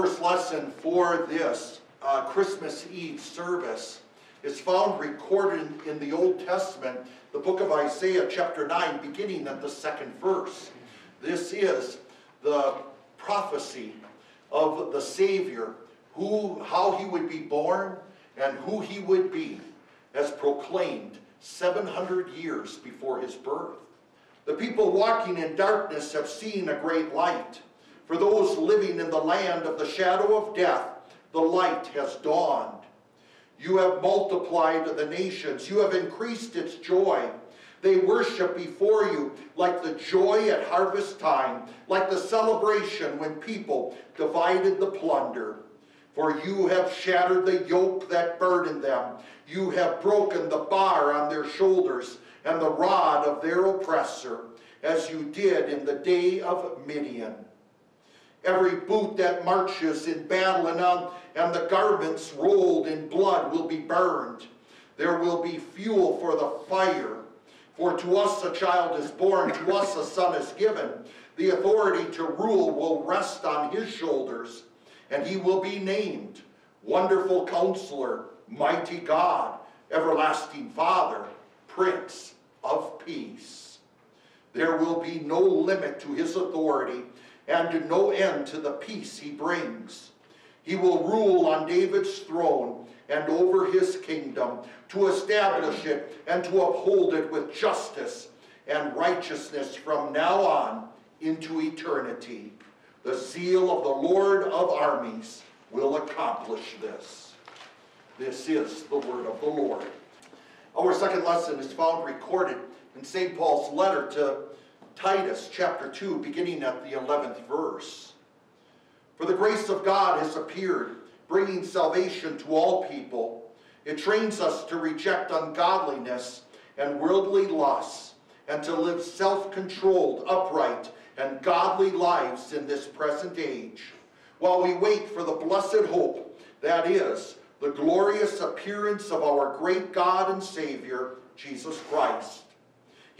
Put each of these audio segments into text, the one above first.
first lesson for this uh, Christmas Eve service is found recorded in the Old Testament, the book of Isaiah, chapter 9, beginning at the second verse. This is the prophecy of the Savior, who, how he would be born and who he would be, as proclaimed 700 years before his birth. The people walking in darkness have seen a great light. For those living in the land of the shadow of death, the light has dawned. You have multiplied the nations, you have increased its joy. They worship before you like the joy at harvest time, like the celebration when people divided the plunder. For you have shattered the yoke that burdened them. You have broken the bar on their shoulders and the rod of their oppressor, as you did in the day of Midian. Every boot that marches in battle and, on, and the garments rolled in blood will be burned. There will be fuel for the fire. For to us a child is born, to us a son is given. The authority to rule will rest on his shoulders, and he will be named Wonderful Counselor, Mighty God, Everlasting Father, Prince of Peace. There will be no limit to his authority and no end to the peace he brings. He will rule on David's throne and over his kingdom to establish it and to uphold it with justice and righteousness from now on into eternity. The zeal of the Lord of armies will accomplish this. This is the word of the Lord. Our second lesson is found recorded in St. Paul's letter to Titus chapter 2, beginning at the 11th verse. For the grace of God has appeared, bringing salvation to all people. It trains us to reject ungodliness and worldly lusts, and to live self-controlled, upright, and godly lives in this present age, while we wait for the blessed hope, that is, the glorious appearance of our great God and Savior, Jesus Christ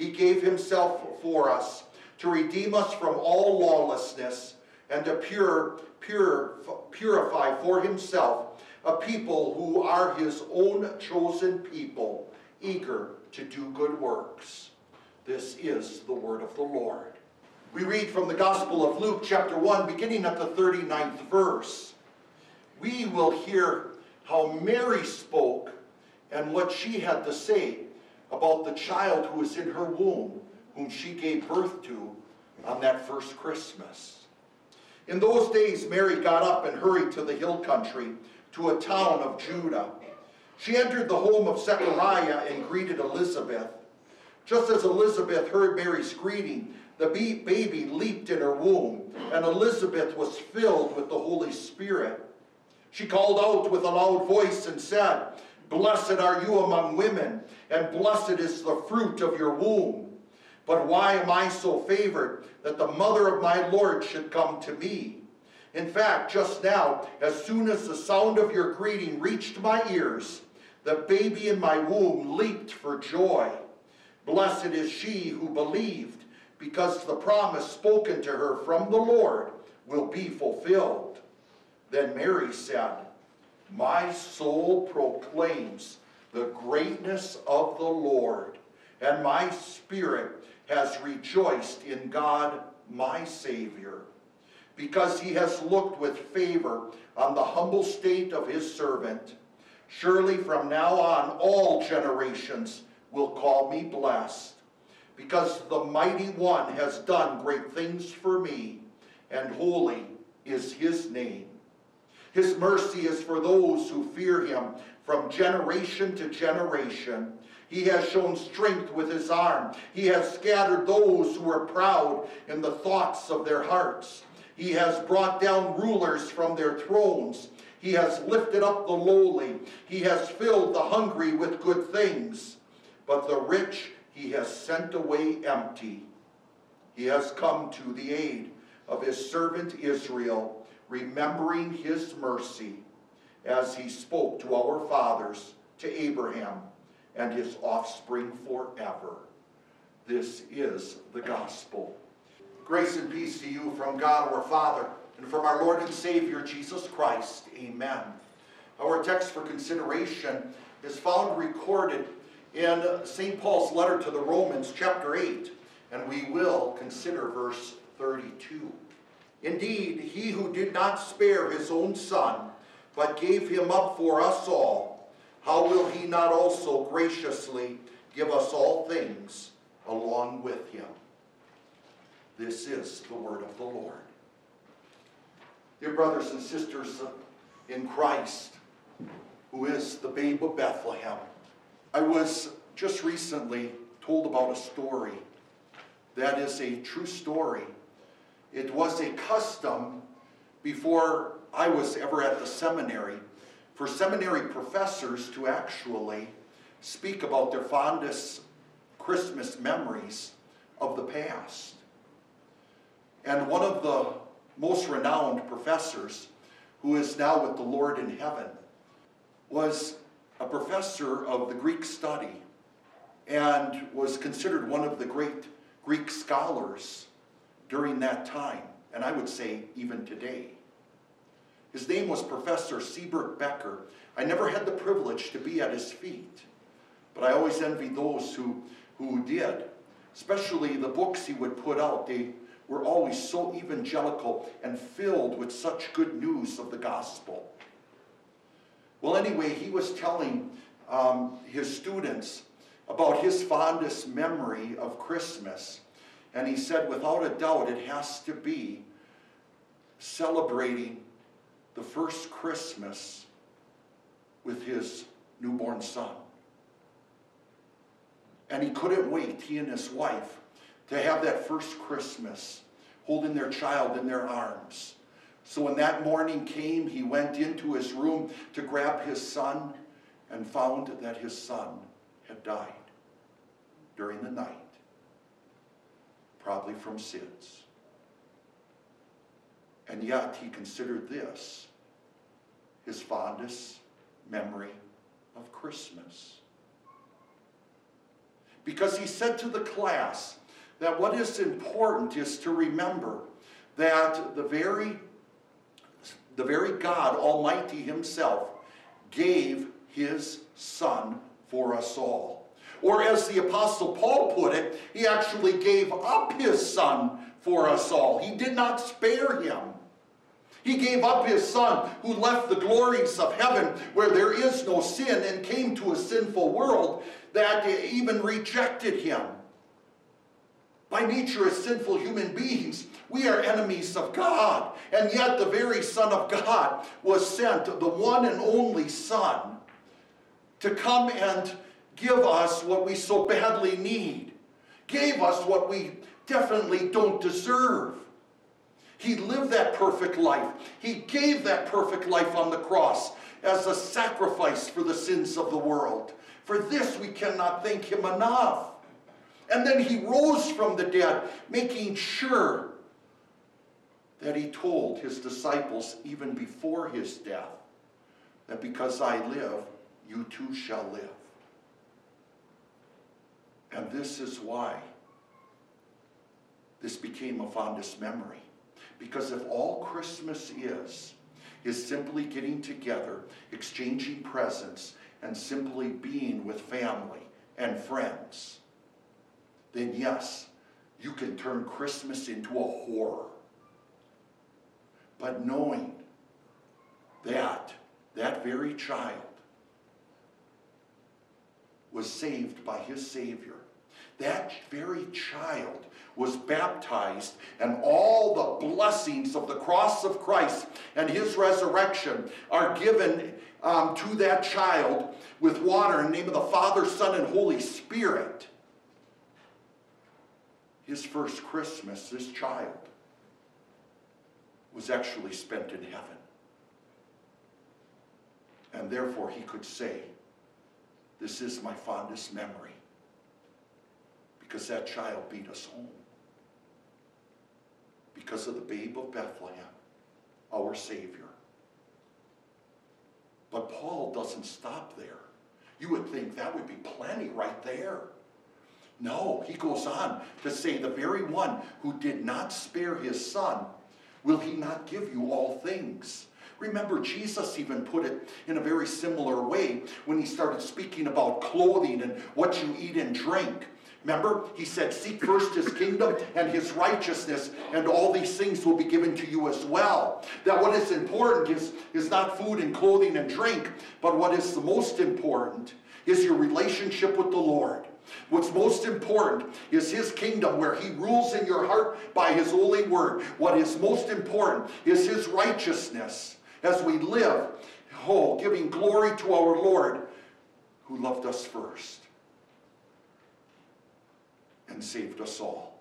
he gave himself for us to redeem us from all lawlessness and to pure, pure, purify for himself a people who are his own chosen people, eager to do good works. This is the word of the Lord. We read from the Gospel of Luke, chapter 1, beginning at the 39th verse. We will hear how Mary spoke and what she had to say about the child who was in her womb, whom she gave birth to on that first Christmas. In those days, Mary got up and hurried to the hill country, to a town of Judah. She entered the home of Zechariah and greeted Elizabeth. Just as Elizabeth heard Mary's greeting, the baby leaped in her womb, and Elizabeth was filled with the Holy Spirit. She called out with a loud voice and said, Blessed are you among women, and blessed is the fruit of your womb. But why am I so favored that the mother of my Lord should come to me? In fact, just now, as soon as the sound of your greeting reached my ears, the baby in my womb leaped for joy. Blessed is she who believed, because the promise spoken to her from the Lord will be fulfilled. Then Mary said, my soul proclaims the greatness of the Lord, and my spirit has rejoiced in God my Savior, because he has looked with favor on the humble state of his servant. Surely from now on all generations will call me blessed, because the mighty one has done great things for me, and holy is his name. His mercy is for those who fear him from generation to generation. He has shown strength with his arm. He has scattered those who are proud in the thoughts of their hearts. He has brought down rulers from their thrones. He has lifted up the lowly. He has filled the hungry with good things. But the rich he has sent away empty. He has come to the aid of his servant Israel remembering his mercy as he spoke to our fathers, to Abraham and his offspring forever. This is the gospel. Grace and peace to you from God our Father and from our Lord and Savior Jesus Christ. Amen. Our text for consideration is found recorded in St. Paul's letter to the Romans, chapter 8, and we will consider verse 32. Indeed, he who did not spare his own son, but gave him up for us all, how will he not also graciously give us all things along with him? This is the word of the Lord. Dear brothers and sisters in Christ, who is the babe of Bethlehem, I was just recently told about a story that is a true story. It was a custom before I was ever at the seminary for seminary professors to actually speak about their fondest Christmas memories of the past. And one of the most renowned professors, who is now with the Lord in heaven, was a professor of the Greek study and was considered one of the great Greek scholars during that time, and I would say even today. His name was Professor Siegbert Becker. I never had the privilege to be at his feet, but I always envied those who, who did, especially the books he would put out. They were always so evangelical and filled with such good news of the gospel. Well, anyway, he was telling um, his students about his fondest memory of Christmas. And he said, without a doubt, it has to be celebrating the first Christmas with his newborn son. And he couldn't wait, he and his wife, to have that first Christmas holding their child in their arms. So when that morning came, he went into his room to grab his son and found that his son had died during the night, probably from SIDS. And yet he considered this his fondest memory of Christmas. Because he said to the class that what is important is to remember that the very, the very God Almighty Himself gave His Son for us all. Or as the Apostle Paul put it, He actually gave up His Son for us all. He did not spare Him. He gave up his son who left the glories of heaven where there is no sin and came to a sinful world that even rejected him. By nature, as sinful human beings, we are enemies of God. And yet, the very Son of God was sent, the one and only Son, to come and give us what we so badly need, gave us what we definitely don't deserve. He lived that perfect life. He gave that perfect life on the cross as a sacrifice for the sins of the world. For this we cannot thank him enough. And then he rose from the dead, making sure that he told his disciples, even before his death, that because I live, you too shall live. And this is why this became a fondest memory. Because if all Christmas is, is simply getting together, exchanging presents, and simply being with family and friends, then yes, you can turn Christmas into a horror. But knowing that that very child was saved by his Savior, that very child was baptized, and all the blessings of the cross of Christ and his resurrection are given um, to that child with water in the name of the Father, Son, and Holy Spirit. His first Christmas, this child, was actually spent in heaven. And therefore he could say, This is my fondest memory because that child beat us home. Because of the babe of Bethlehem, our Savior. But Paul doesn't stop there. You would think that would be plenty right there. No, he goes on to say the very one who did not spare his son, will he not give you all things? Remember, Jesus even put it in a very similar way when he started speaking about clothing and what you eat and drink. Remember, he said, Seek first his kingdom and his righteousness, and all these things will be given to you as well. That what is important is, is not food and clothing and drink, but what is the most important is your relationship with the Lord. What's most important is his kingdom where he rules in your heart by his holy word. What is most important is his righteousness as we live, oh, giving glory to our Lord who loved us first and saved us all.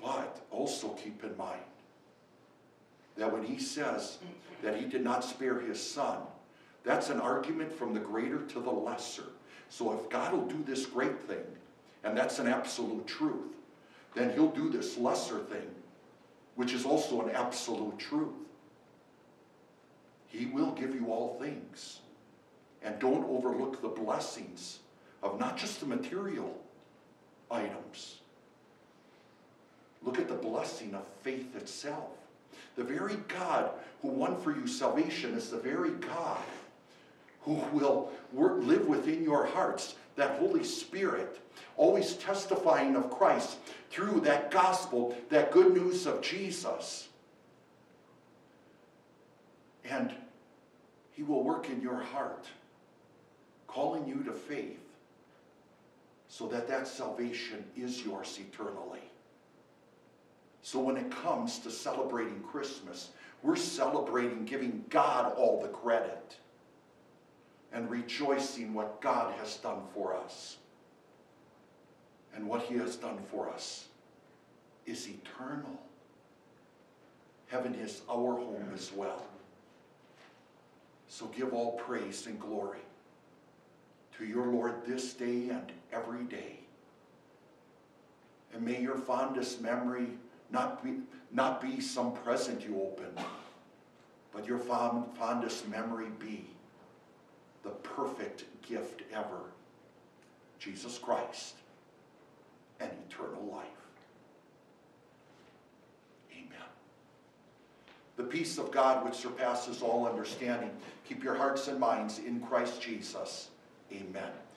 But also keep in mind that when he says that he did not spare his son, that's an argument from the greater to the lesser. So if God will do this great thing, and that's an absolute truth, then he'll do this lesser thing, which is also an absolute truth. He will give you all things. And don't overlook the blessings of not just the material items. Look at the blessing of faith itself. The very God who won for you salvation is the very God who will work, live within your hearts, that Holy Spirit, always testifying of Christ through that gospel, that good news of Jesus. And He will work in your heart, calling you to faith so that that salvation is yours eternally. So when it comes to celebrating Christmas, we're celebrating giving God all the credit and rejoicing what God has done for us. And what he has done for us is eternal. Heaven is our home as well. So give all praise and glory to your Lord this day and every day. And may your fondest memory not be, not be some present you open, but your fond, fondest memory be the perfect gift ever Jesus Christ and eternal life. Amen. The peace of God, which surpasses all understanding, keep your hearts and minds in Christ Jesus. Amen.